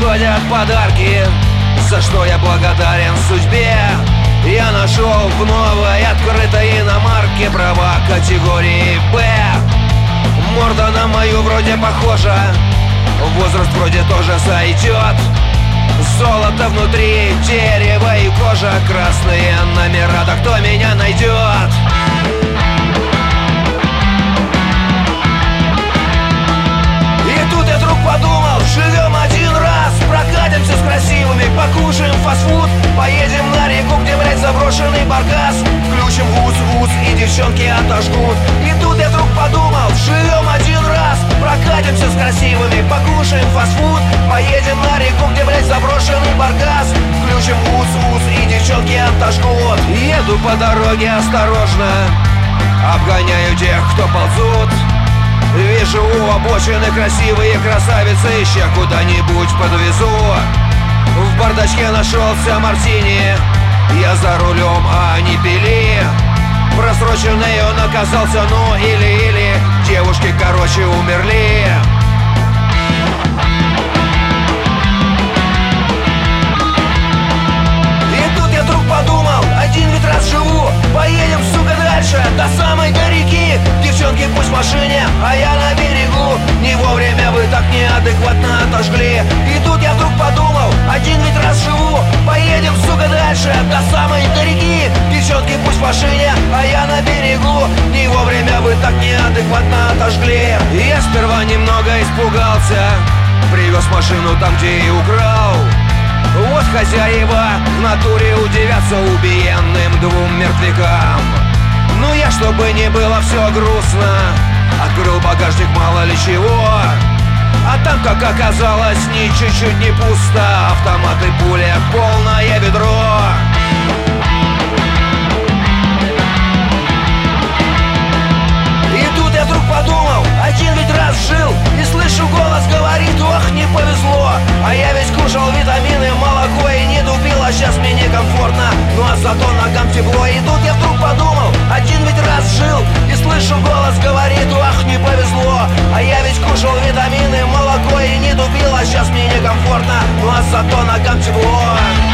дарят подарки За что я благодарен судьбе. Я нашел в новой открытой иномарке Права категории Б Морда на мою вроде похожа Возраст вроде тоже сойдет Золото внутри, дерево и кожа Красные номера, да кто меня найдет? Покушаем фастфуд Поедем на реку, где, блядь, заброшенный баркас. Включим ус-ус и девчонки отожгут. И тут я вдруг подумал, живем один раз Прокатимся с красивыми, покушаем фастфуд Поедем на реку, где, блядь, заброшенный баркас. Включим ус-ус и девчонки отожгут. Еду по дороге осторожно Обгоняю тех, кто ползут. Вижу у обочины красивые красавицы Еще куда-нибудь подвезу В бардачке нашелся мартини. Я за рулем, а они пили. Просроченный он оказался, ну или-или. Девушки, короче, умерли. И тут я вдруг подумал, один ведь раз живу. Поедем, сука, дальше, до самой до реки Девчонки пусть в машине, а я на берегу. Не вовремя вы так неадекватно отожгли. И тут я вдруг подумал, один ведь раз живу Поедем, сука, дальше, до самой до реки. Девчонки пусть в машине, а я на берегу. Не вовремя вы так неадекватно отожгли. Я сперва немного испугался Привез машину там, где и украл. Вот хозяева в натуре удивятся убиенным двум мертвякам. Ну я, чтобы не было все грустно Открыл багажник мало ли чего а там, как оказалось, ни чуть-чуть не пусто Автоматы, пуля, полное ведро. комфортно, но а зато ногам тепло